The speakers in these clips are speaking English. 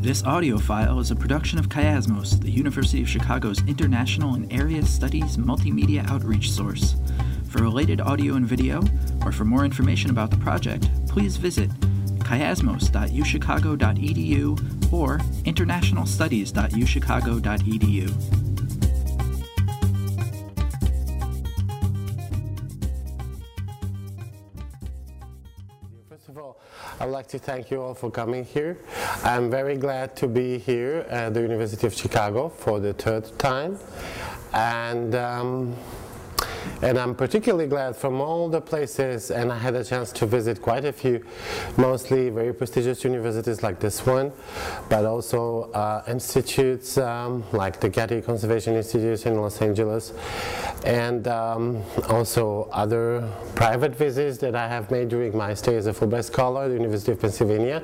This audio file is a production of Chiasmos, the University of Chicago's international and area studies multimedia outreach source. For related audio and video, or for more information about the project, please visit chiasmos.uchicago.edu or internationalstudies.uchicago.edu. all, I'd like to thank you all for coming here. I'm very glad to be here at the University of Chicago for the third time. And um, and I'm particularly glad from all the places, and I had a chance to visit quite a few, mostly very prestigious universities like this one, but also uh, institutes um, like the Getty Conservation Institute in Los Angeles, and um, also other private visits that I have made during my stay as a Fulbright scholar at the University of Pennsylvania.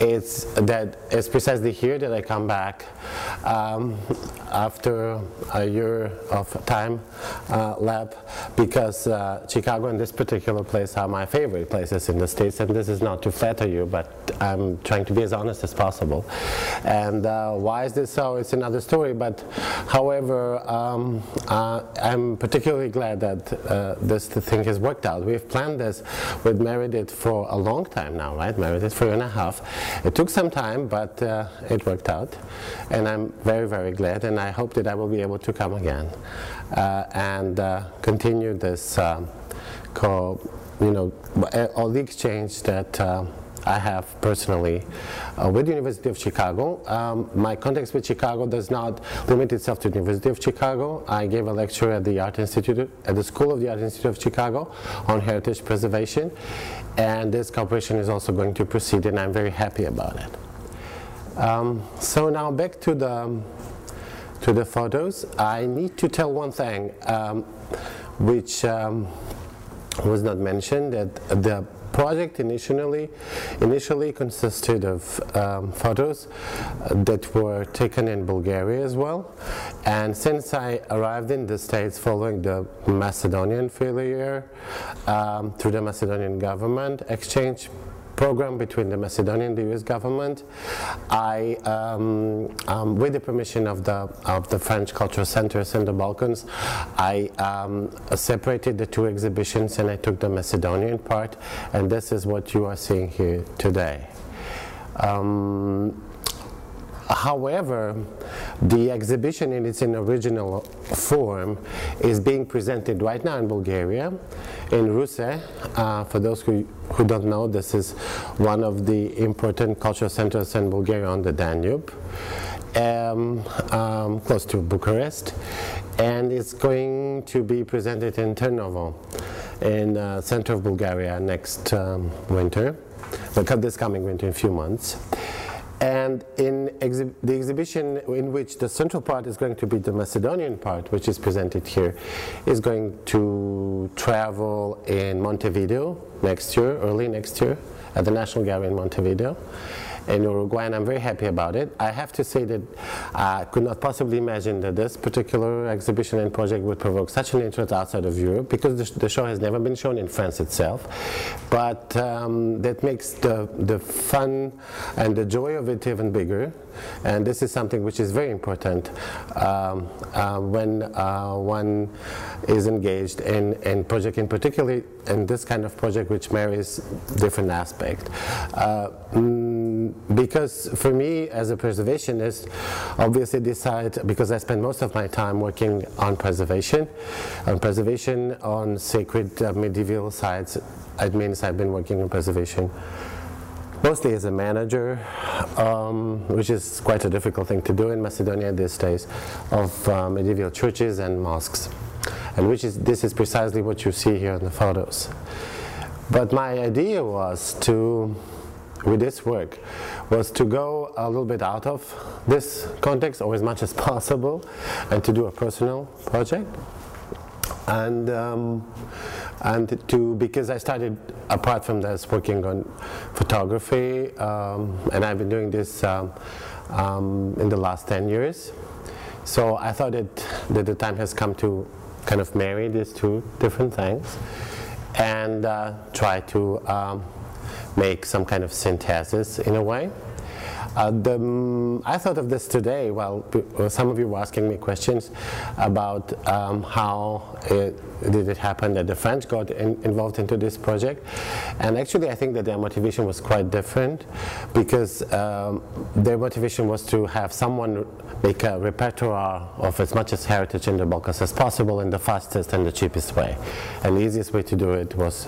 It's that it's precisely here that I come back um, after a year of time uh, lab because uh, Chicago and this particular place are my favorite places in the States and this is not to flatter you but I'm trying to be as honest as possible. And uh, why is this so? It's another story but however um, uh, I'm particularly glad that uh, this thing has worked out. We've planned this with Meredith for a long time now, right? Meredith for a year and a half. It took some time but it worked out and I'm very very glad and I hope that I will be able to come again uh, and uh, continue this um, co, you know, all the exchange that uh, I have personally uh, with the University of Chicago. Um, my context with Chicago does not limit itself to the University of Chicago. I gave a lecture at the Art Institute, at the School of the Art Institute of Chicago on heritage preservation. And this cooperation is also going to proceed and I'm very happy about it. Um, so now back to the to the photos. I need to tell one thing, um, which um, was not mentioned, that the project initially initially consisted of um, photos that were taken in Bulgaria as well and since I arrived in the States following the Macedonian failure um, through the Macedonian government exchange program between the Macedonian and the US government. I, um, um, with the permission of the, of the French cultural centers in the Balkans, I um, separated the two exhibitions and I took the Macedonian part and this is what you are seeing here today. Um, However, the exhibition in its original form is being presented right now in Bulgaria, in Russe. Uh, for those who, who don't know, this is one of the important cultural centers in Bulgaria on the Danube. Um, um, close to Bucharest, and it's going to be presented in Trnovo, in uh, center of Bulgaria next um, winter, this coming winter in a few months. And in exhi the exhibition in which the central part is going to be the Macedonian part, which is presented here, is going to travel in Montevideo next year, early next year, at the National Gallery in Montevideo in Uruguay, and I'm very happy about it. I have to say that I could not possibly imagine that this particular exhibition and project would provoke such an interest outside of Europe, because the, the show has never been shown in France itself. But um, that makes the, the fun and the joy of it even bigger. And this is something which is very important um, uh, when uh, one is engaged in, in project, in particularly in this kind of project which marries different aspects. Uh, mm, because for me as a preservationist, obviously decide, because I spend most of my time working on preservation, on preservation on sacred uh, medieval sites, it means I've been working on preservation mostly as a manager, um, which is quite a difficult thing to do in Macedonia these days, of uh, medieval churches and mosques. And which is, this is precisely what you see here in the photos. But my idea was to, with this work, was to go a little bit out of this context, or as much as possible, and to do a personal project. And um, and to because I started apart from this working on photography um, and I've been doing this um, um, in the last 10 years so I thought that, that the time has come to kind of marry these two different things and uh, try to um, make some kind of synthesis in a way Uh, the, um, I thought of this today while some of you were asking me questions about um, how it, did it happen that the French got in, involved into this project. And actually, I think that their motivation was quite different because um, their motivation was to have someone make a repertoire of as much as heritage in the Balkans as possible in the fastest and the cheapest way. And the easiest way to do it was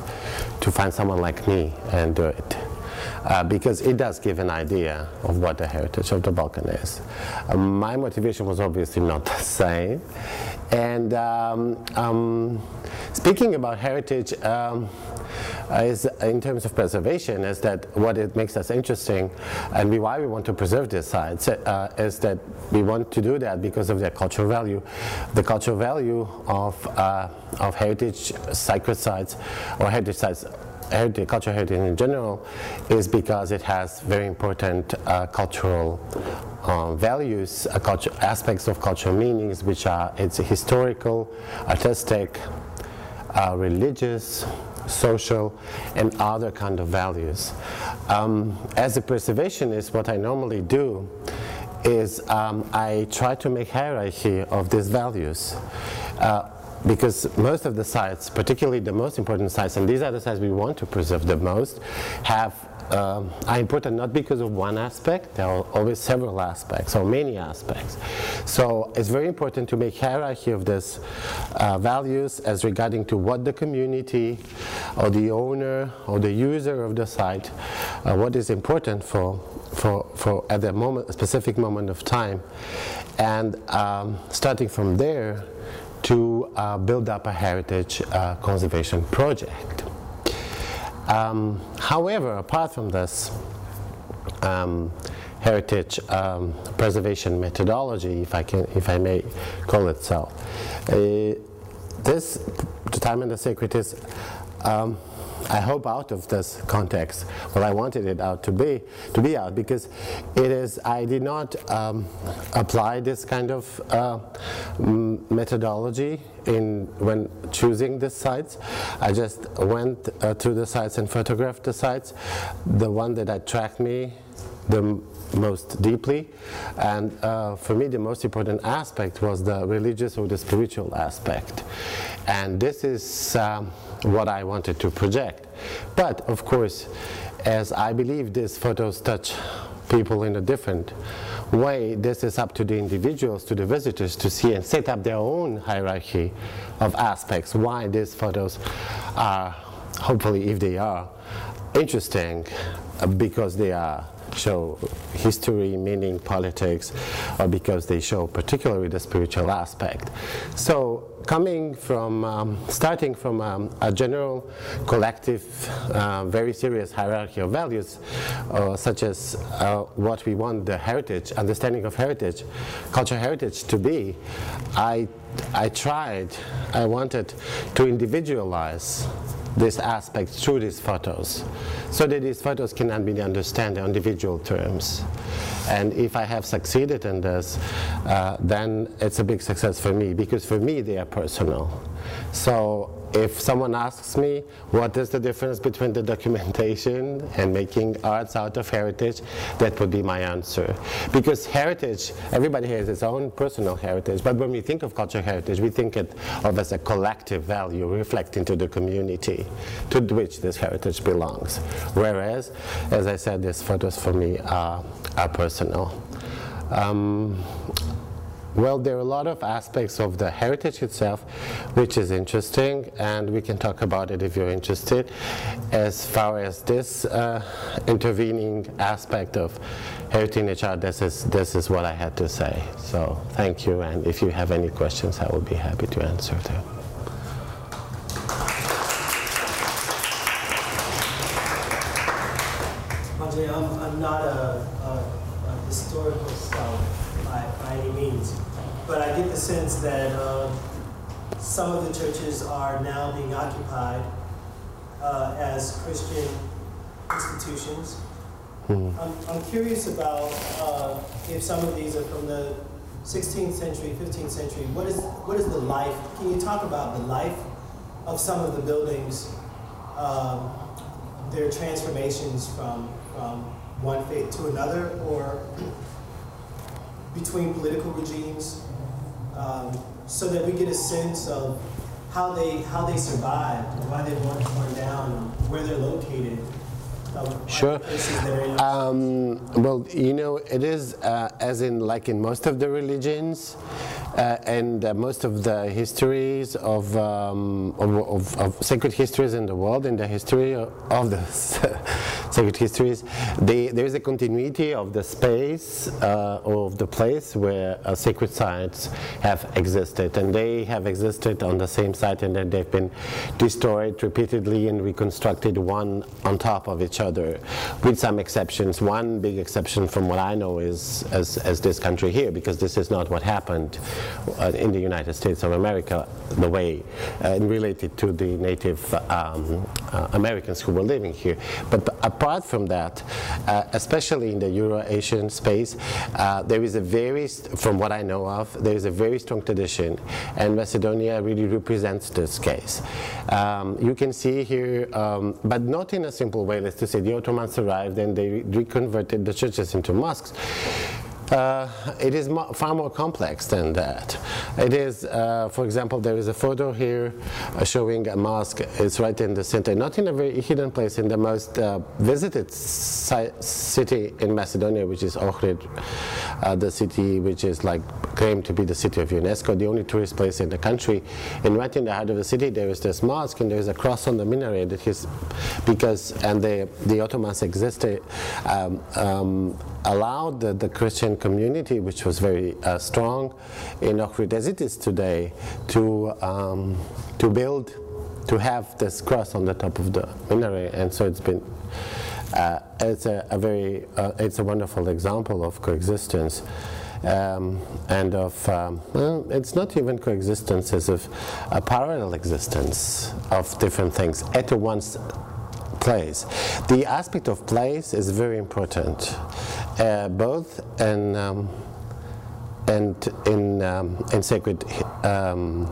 to find someone like me and do it uh, because it does give an idea of what the heritage of the Balkan is. Um, my motivation was obviously not the same. And um, um, speaking about heritage, um, is in terms of preservation is that what it makes us interesting and why we want to preserve these sites uh, is that we want to do that because of their cultural value. The cultural value of, uh, of heritage sacred sites or heritage sites heritage, cultural heritage in general is because it has very important uh, cultural uh, values, uh, culture, aspects of cultural meanings, which are its historical, artistic, uh, religious, social, and other kind of values. Um, as a preservationist, what I normally do is um, I try to make hierarchy of these values. Uh, because most of the sites, particularly the most important sites, and these are the sites we want to preserve the most, have um, are important not because of one aspect, there are always several aspects or many aspects. So it's very important to make hierarchy of these uh, values as regarding to what the community or the owner or the user of the site, uh, what is important for, for, for at the moment, a specific moment of time. And um, starting from there, to uh, build up a heritage uh, conservation project. Um, however, apart from this um, heritage um, preservation methodology, if I can, if I may call it so, uh, this the time and the sacred is um, I hope out of this context what I wanted it out to be to be out because it is I did not um, apply this kind of uh, methodology in when choosing the sites. I just went uh, to the sites and photographed the sites. The one that attracted me the most deeply. And uh, for me, the most important aspect was the religious or the spiritual aspect. And this is um, what I wanted to project. But of course, as I believe these photos touch people in a different way, this is up to the individuals, to the visitors to see and set up their own hierarchy of aspects, why these photos are, hopefully if they are, interesting uh, because they are show history, meaning, politics, or because they show particularly the spiritual aspect. So coming from, um, starting from um, a general collective, uh, very serious hierarchy of values, uh, such as uh, what we want the heritage, understanding of heritage, cultural heritage to be, I, I tried, I wanted to individualize this aspect through these photos so that these photos can be understood in individual terms. And if I have succeeded in this, uh, then it's a big success for me because for me they are personal. So if someone asks me what is the difference between the documentation and making arts out of heritage, that would be my answer. Because heritage, everybody has its own personal heritage, but when we think of cultural heritage, we think it of as a collective value reflecting to the community to which this heritage belongs. Whereas, as I said, these photos for me are, are personal. Um, well, there are a lot of aspects of the heritage itself which is interesting, and we can talk about it if you're interested. As far as this uh, intervening aspect of heritage art, this is, this is what I had to say. So thank you, and if you have any questions, I will be happy to answer them. I'm, I'm not a, a, a historical scholar by, by any means but I get the sense that uh, some of the churches are now being occupied uh, as Christian institutions. Mm. I'm, I'm, curious about uh, if some of these are from the 16th century, 15th century. What is what is the life? Can you talk about the life of some of the buildings, um, their transformations from from one faith to another or between political regimes um, so that we get a sense of how they how they survived, why they weren't torn down, where they're located. Um, Sure. Um, well, you know, it is uh, as in like in most of the religions uh, and uh, most of the histories of, um, of, of, of sacred histories in the world, in the history of the sacred histories, they, there is a continuity of the space uh, of the place where uh, sacred sites have existed, and they have existed on the same site, and then they've been destroyed repeatedly and reconstructed one on top of each other, with some exceptions. One big exception, from what I know, is as, as this country here, because this is not what happened uh, in the United States of America, the way uh, related to the Native um, uh, Americans who were living here. But apart from that, uh, especially in the Euro-Asian space, uh, there is a very, from what I know of, there is a very strong tradition, and Macedonia really represents this case. Um, you can see here, um, but not in a simple way, let's say the Ottomans arrived and they reconverted the churches into mosques. Uh, it is mo far more complex than that. It is, uh, for example, there is a photo here uh, showing a mosque. It's right in the center, not in a very hidden place, in the most uh, visited city in Macedonia, which is Ohrid, uh, the city which is like claimed to be the city of UNESCO, the only tourist place in the country. And right in the heart of the city, there is this mosque, and there is a cross on the minaret that is because and the the Ottomans existed. Um, um, allowed the, the, Christian community, which was very uh, strong in Ohrid as it is today, to, um, to build, to have this cross on the top of the minaret. And so it's been, uh, it's a, a very, uh, it's a wonderful example of coexistence. Um, and of, um, well, it's not even coexistence, as of a parallel existence of different things at once place. The aspect of place is very important, uh, both in um, and in um, in sacred um,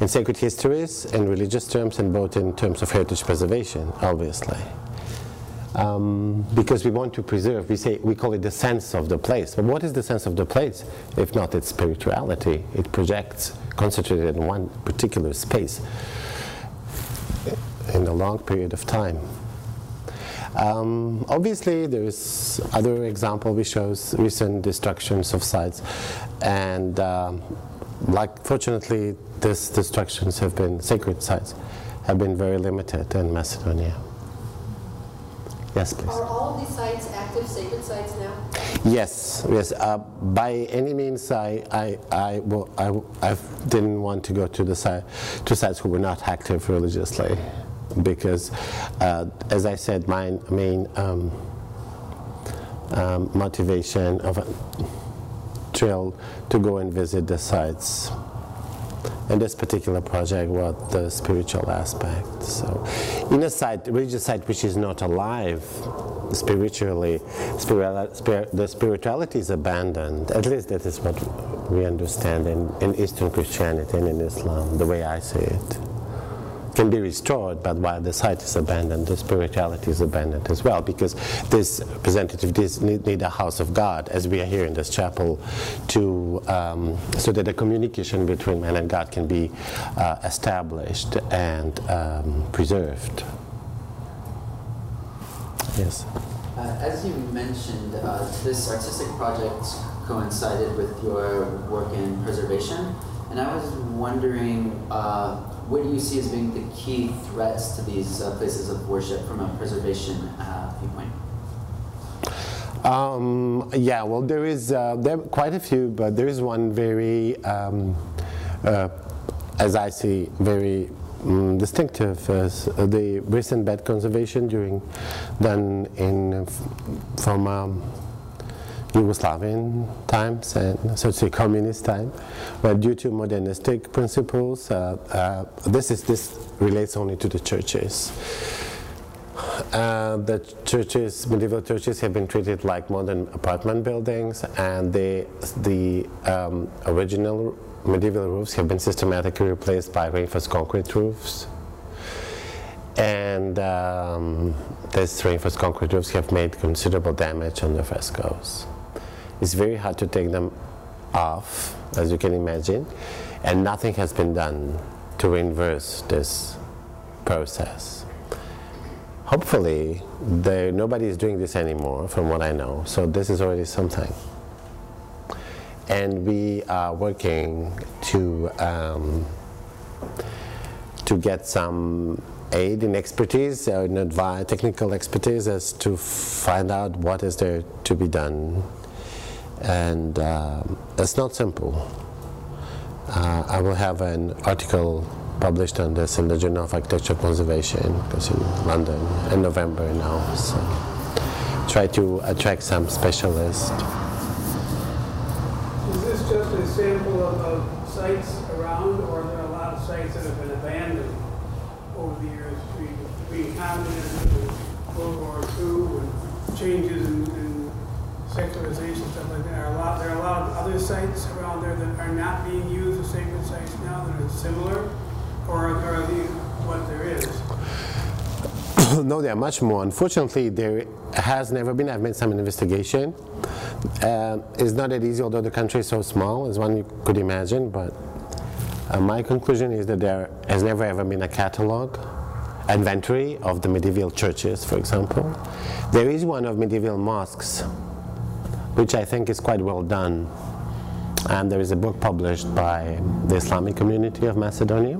in sacred histories, in religious terms, and both in terms of heritage preservation, obviously. Um, because we want to preserve, we say we call it the sense of the place. But what is the sense of the place, if not its spirituality? It projects, concentrated in one particular space in a long period of time. Um, obviously, there's other example which shows recent destructions of sites, and um, like fortunately, these destructions have been sacred sites, have been very limited in Macedonia. Yes, please. Are all of these sites active sacred sites now? Yes, yes. Uh, by any means, I, I, I, well, I, I didn't want to go to the site, to sites who were not active religiously because, uh, as I said, my main um, um, motivation of a trail to go and visit the sites. And this particular project was the spiritual aspect. So, in a site, religious site which is not alive spiritually, the spirituality is abandoned. At least that is what we understand in, in Eastern Christianity and in Islam, the way I see it can be restored, but while the site is abandoned, the spirituality is abandoned as well, because this representative this need, need a house of God, as we are here in this chapel, to um, so that the communication between man and God can be uh, established and um, preserved. Yes. Uh, as you mentioned, uh, this artistic project coincided with your work in preservation, and I was wondering uh, what do you see as being the key threats to these uh, places of worship from a preservation uh, viewpoint? Um, yeah, well, there is uh, there are quite a few, but there is one very, um, uh, as I see, very um, distinctive as the recent bed conservation during done in from um, Yugoslavian times and so say communist time, but due to modernistic principles, uh, uh, this is this relates only to the churches. Uh, the churches, medieval churches, have been treated like modern apartment buildings, and the the um, original medieval roofs have been systematically replaced by reinforced concrete roofs and um, these reinforced concrete roofs have made considerable damage on the frescoes. It's very hard to take them off, as you can imagine, and nothing has been done to reverse this process. Hopefully, there, nobody is doing this anymore, from what I know, so this is already something. And we are working to um, to get some aid and expertise, uh, and advice, technical expertise as to find out what is there to be done. And uh, it's not simple. Uh, I will have an article published on this in the Journal of Architecture Conservation, because in London in November now. So try to attract some specialists. Is this just a sample of, of sites around, or are there a lot of sites that have been abandoned over the years between, between communism World War II and changes in secularization, stuff like that? Are a lot, there are a lot of other sites around there that are not being used as sacred sites now that are similar, or are, these what there is? no, there are much more. Unfortunately, there has never been. I've made some investigation. Uh, it's not that easy, although the country is so small, as one could imagine. But uh, my conclusion is that there has never ever been a catalog, inventory of the medieval churches, for example. There is one of medieval mosques, which I think is quite well done. And there is a book published by the Islamic community of Macedonia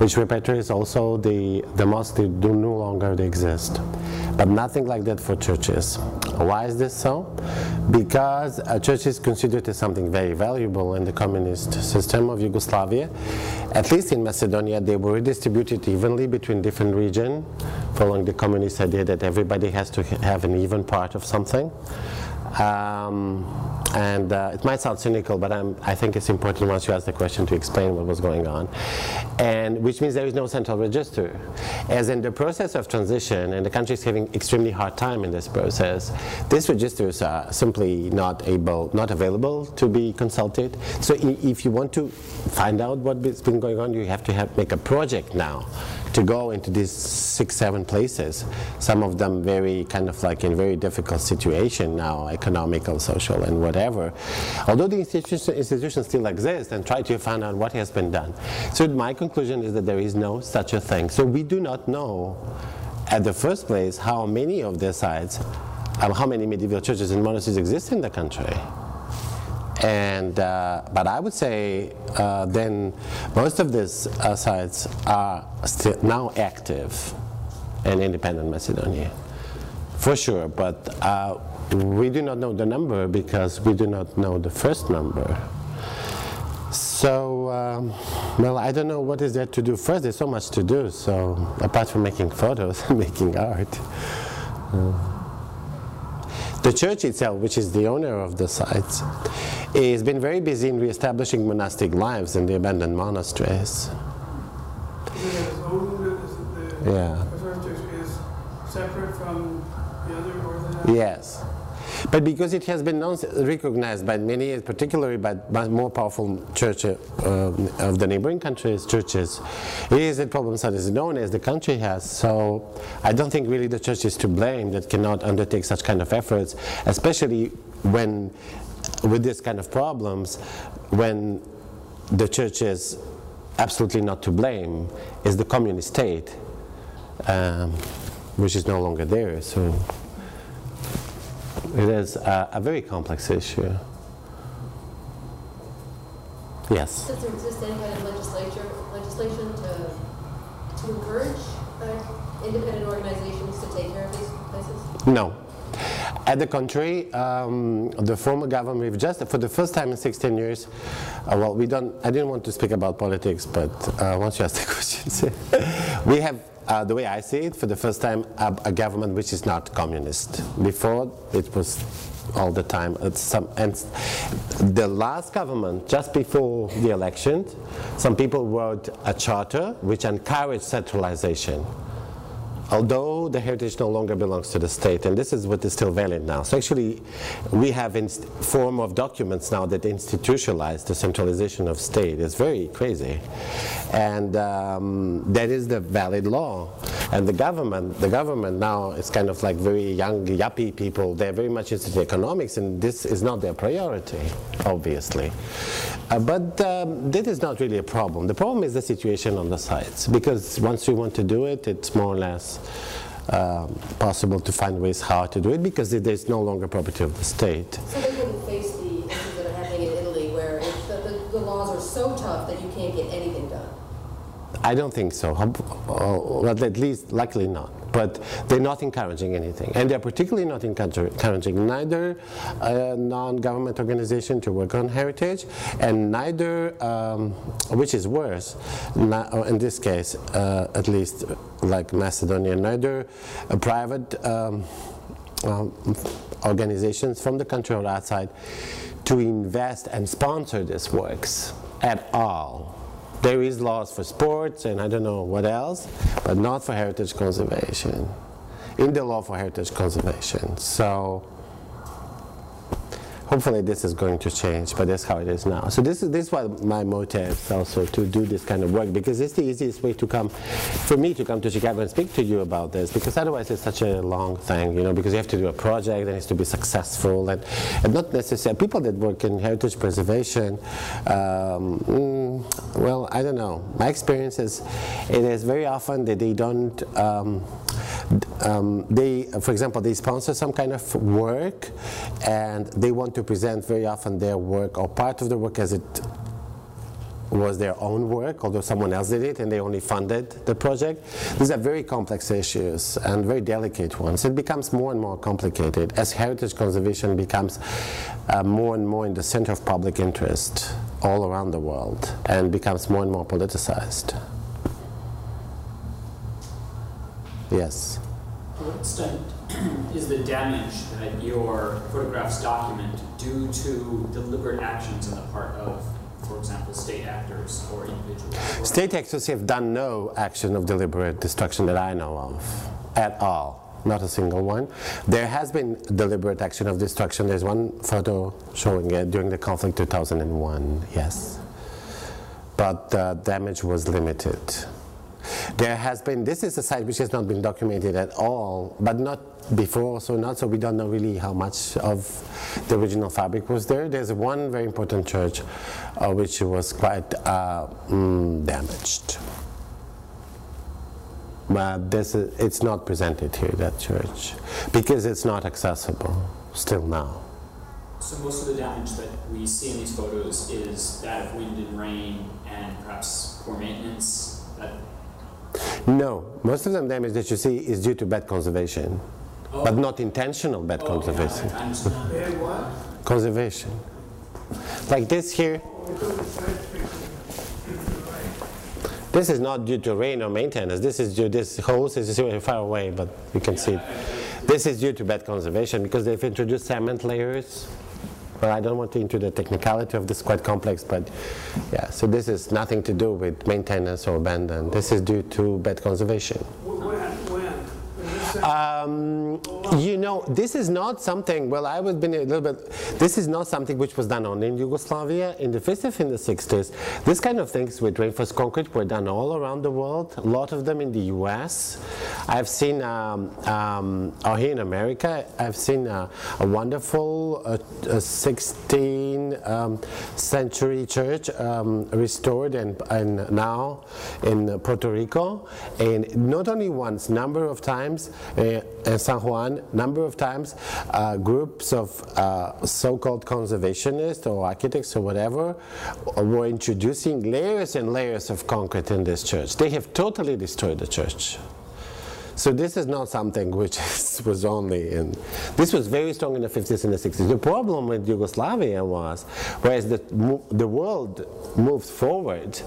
which repertories also the, the mosques they do no longer exist. But nothing like that for churches. Why is this so? Because a church is considered as something very valuable in the communist system of Yugoslavia. At least in Macedonia, they were redistributed evenly between different regions, following the communist idea that everybody has to have an even part of something. Um, and uh, it might sound cynical, but I'm, i think it's important once you ask the question to explain what was going on. And which means there is no central register. As in the process of transition, and the country is having extremely hard time in this process, these registers are simply not able, not available to be consulted. So if you want to find out what's been going on, you have to have, make a project now to go into these six, seven places. Some of them very kind of like in very difficult situation now, economical, social, and whatever. Although the institution, institutions still exist and try to find out what has been done. So my conclusion is that there is no such a thing. So we do not know at the first place how many of the sites, um, how many medieval churches and monasteries exist in the country. And, uh, but I would say uh, then most of these uh, sites are now active in independent Macedonia, for sure. But we do not know the number because we do not know the first number. So, um, well, I don't know what is there to do. First, there's so much to do. So, apart from making photos and making art. Uh, the church itself, which is the owner of the sites, has been very busy in re-establishing monastic lives in the abandoned monasteries. Yeah. Yes. But because it has been recognized by many, particularly by more powerful churches uh, of the neighboring countries, churches, it is a problem that is known as the country has. So I don't think really the church is to blame that cannot undertake such kind of efforts, especially when with this kind of problems, when the church is absolutely not to blame, is the communist state, um, which is no longer there. So it is a, a very complex issue. Yes. Does there exist any kind of legislature, legislation to, to encourage uh, independent organizations to take care of these places? No. At the contrary, um, the former government, just, for the first time in 16 years, uh, well, we don't, I didn't want to speak about politics, but uh, once you ask the questions, we have uh, the way I see it, for the first time, a, a, government which is not communist. Before, it was all the time. Some, and the last government, just before the election, some people wrote a charter which encouraged centralization. Although the heritage no longer belongs to the state, and this is what is still valid now. So actually, we have in form of documents now that institutionalize the centralization of state. It's very crazy, and um, that is the valid law. And the government, the government now is kind of like very young yuppie people. They're very much interested in economics, and this is not their priority, obviously. Uh, but um, that is not really a problem. The problem is the situation on the sites, because once you want to do it, it's more or less um, possible to find ways how to do it, because it is no longer property of the state. So I don't think so. Well, at least, luckily not. But they're not encouraging anything. And they're particularly not encouraging neither a non-government organization to work on heritage, and neither, um, which is worse, in this case, uh, at least like Macedonia, neither a private um, um, organizations from the country or outside to invest and sponsor these works at all. There is laws for sports and I don't know what else, but not for heritage conservation. In the law for heritage conservation. So hopefully this is going to change, but that's how it is now. So this is this is what my motive also to do this kind of work because it's the easiest way to come, for me to come to Chicago and speak to you about this because otherwise it's such a long thing, you know, because you have to do a project that needs to be successful and, and not necessarily people that work in heritage preservation. Um, mm, well, I don't know. My experience is it is very often that they don't. Um, um, they, for example, they sponsor some kind of work and they want to present very often their work or part of the work as it was their own work, although someone else did it and they only funded the project. These are very complex issues and very delicate ones. It becomes more and more complicated as heritage conservation becomes uh, more and more in the center of public interest all around the world and becomes more and more politicized. Yes. To what extent is the damage that your photographs document due to deliberate actions on the part of, for example, state actors or individuals? State actors have done no action of deliberate destruction that I know of at all. Not a single one. There has been deliberate action of destruction. There's one photo showing it during the conflict 2001, yes. But the damage was limited. There has been, this is a site which has not been documented at all, but not before, so not, so we don't know really how much of the original fabric was there. There's one very important church uh, which was quite uh, mm, damaged. But this is, it's not presented here, that church, because it's not accessible still now. So most of the damage that we see in these photos is that of wind and rain and perhaps poor maintenance that no, most of the damage that you see is due to bad conservation, oh. but not intentional bad oh, conservation. Yeah, what? Conservation. Like this here. This is not due to rain or maintenance. This is due, this hose is far away, but you can see it. This is due to bad conservation because they've introduced cement layers but I don't want to into the technicality of this, quite complex, but yeah, so this is nothing to do with maintenance or abandon. This is due to bad conservation. When? When? Um, you know, this is not something, well, I was been a little bit, this is not something which was done only in Yugoslavia. In the 50s and the 60s, this kind of things with reinforced concrete were done all around the world, a lot of them in the US. I've seen, um, um, or here in America, I've seen a, a wonderful uh, 16th um, century church um, restored and, and now in Puerto Rico. And not only once, number of times, uh, in San Juan, number of times, uh, groups of uh, so-called conservationists or architects or whatever were introducing layers and layers of concrete in this church. They have totally destroyed the church. So this is not something which was only in, this was very strong in the 50s and the 60s. The problem with Yugoslavia was, whereas the, the world moved forward,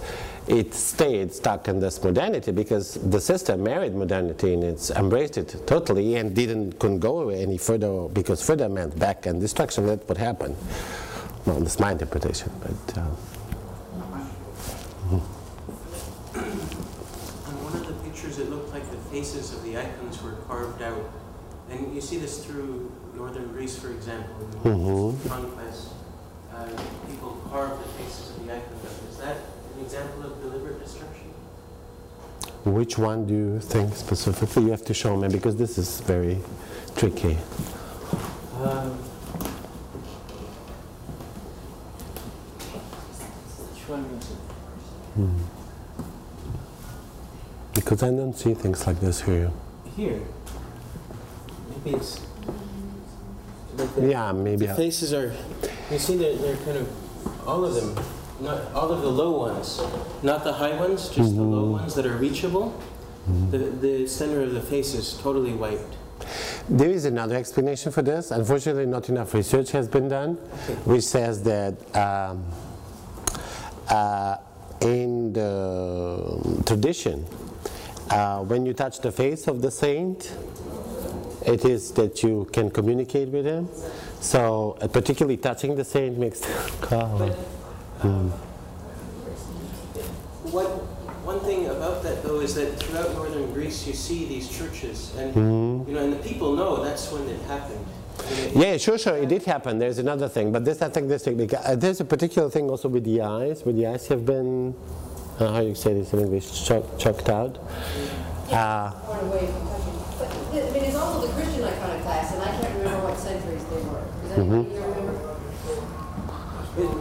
it stayed stuck in this modernity because the system married modernity and it's embraced it totally and didn't couldn't go any further because further meant back and destruction. That's what happened. Well, that's my interpretation, but. Uh, On one of the pictures, it looked like the faces of the icons were carved out. And you see this through northern Greece, for example, in the Mhm. conquest. Uh, people carved the faces of the icons out. Is that an example of deliberate destruction? Which one do you think specifically? You have to show me because this is very tricky. Um, which one was it? Because I don't see things like this here. Here. Maybe it's. Like the, Yeah, maybe. the faces are. You see, they're, they're kind of. All of them. Not all of the low ones. Not the high ones, just the low ones that are reachable. The, the center of the face is totally wiped. There is another explanation for this. Unfortunately, not enough research has been done, which says that um, uh, in the tradition, uh, when you touch the face of the saint, it is that you can communicate with him. So, uh, particularly touching the saint makes God. What, one thing about that though is that throughout northern Greece you see these churches and you know and the people know that's when it happened. I mean, it- Yeah, sure, sure, it did happen. There's another thing, but this, I think, this thing, because, uh, there's a particular thing also with the eyes, where the eyes have been, uh, how you say this in English, chuck, chucked out. Uh, Or away from touching. But, I mean, there's also the Christian iconoclasts, and I can't remember what centuries they were. Does anybody here remember?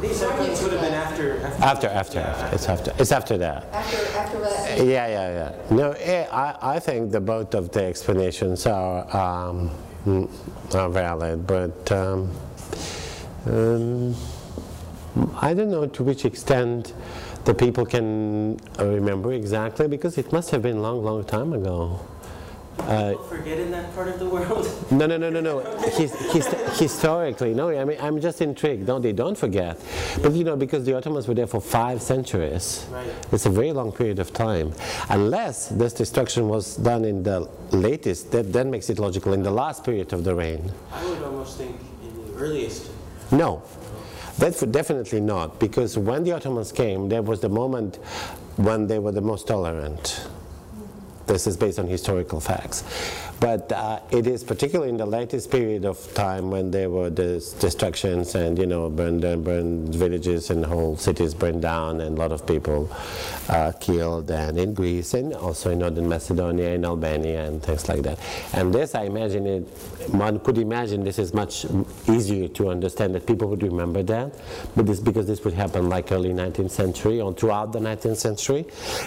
These icons would have been after. after, after, after, it's after, it's after that. After, after that? Yeah, yeah, yeah. No, eh, I, I think the both of the explanations are, um, are valid, but um, um, I don't know to which extent the people can remember exactly because it must have been a long, long time ago. Uh, forget in that part of the world. no, no, no, no, no. His, his, historically, no. I mean, I'm just intrigued. No, they don't forget. But you know, because the Ottomans were there for five centuries, Right. it's a very long period of time. Unless this destruction was done in the latest, that then makes it logical in the last period of the reign. I would almost think in the earliest. No, that's definitely not. Because when the Ottomans came, there was the moment when they were the most tolerant. This is based on historical facts. But uh, it is particularly in the latest period of time when there were these destructions and, you know, burned burned villages and whole cities burned down and a lot of people uh, killed and in Greece and also in northern Macedonia and Albania and things like that. And this, I imagine it, one could imagine this is much easier to understand that people would remember that, but this because this would happen like early 19th century or throughout the 19th century,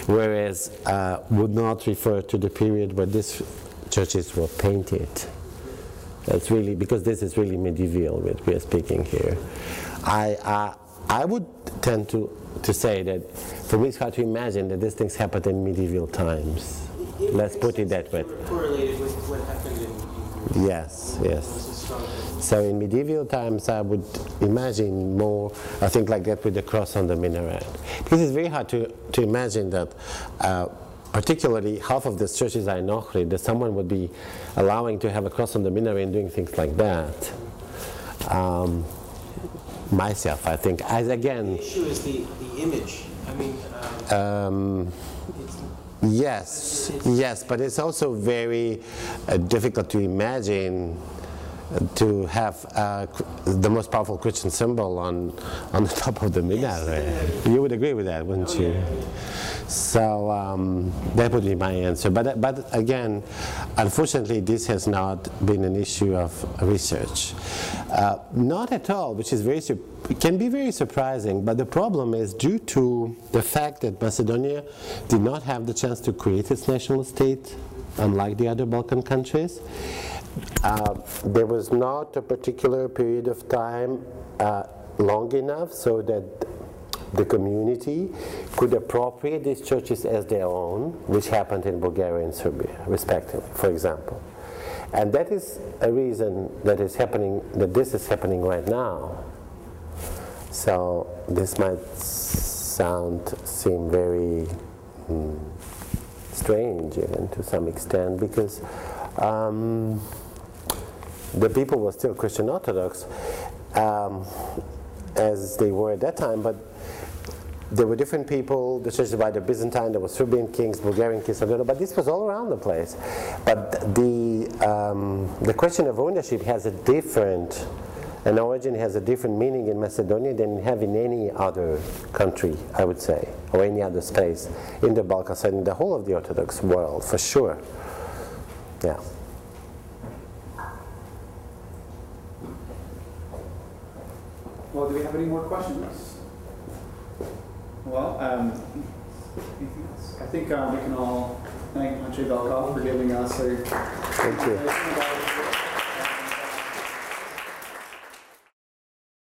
whereas uh, would not refer to the period where these churches were painted. That's really because this is really medieval what we are speaking here. I I, I would tend to to say that for me it's hard to imagine that these things happened in medieval times. It Let's put it that way. Correlated with what happened in, Yes, yes. This is strong. So in medieval times, I would imagine more, I think like that with the cross on the minaret. Because it's very hard to, to imagine that, uh, particularly half of these churches are in that someone would be allowing to have a cross on the minaret and doing things like that. Um, myself, I think, as The again, issue is the, the image. I mean, um, um, it's, Yes, yes, but it's also very uh, difficult to imagine uh, to have uh, the most powerful Christian symbol on on the top of the minaret. You would agree with that, wouldn't you? So um, that would be my answer. But uh, but again, unfortunately, this has not been an issue of research. Uh, not at all, which is very can be very surprising. But the problem is due to the fact that Macedonia did not have the chance to create its national state, unlike the other Balkan countries. Uh, there was not a particular period of time uh, long enough so that the community could appropriate these churches as their own, which happened in Bulgaria and Serbia, respectively, for example. And that is a reason that is happening, that this is happening right now. So this might sound, seem very mm, strange even to some extent because um, the people were still Christian Orthodox um, as they were at that time, but there were different people, the church divided by the Byzantine, there were Serbian kings, Bulgarian kings, but this was all around the place. But the, um, the question of ownership has a different, an origin has a different meaning in Macedonia than have in any other country, I would say, or any other space in the Balkans and in the whole of the Orthodox world, for sure. Yeah. Well, do we have any more questions? Well, um. I think uh, we can all thank Andre Belkov for giving us a Thank you.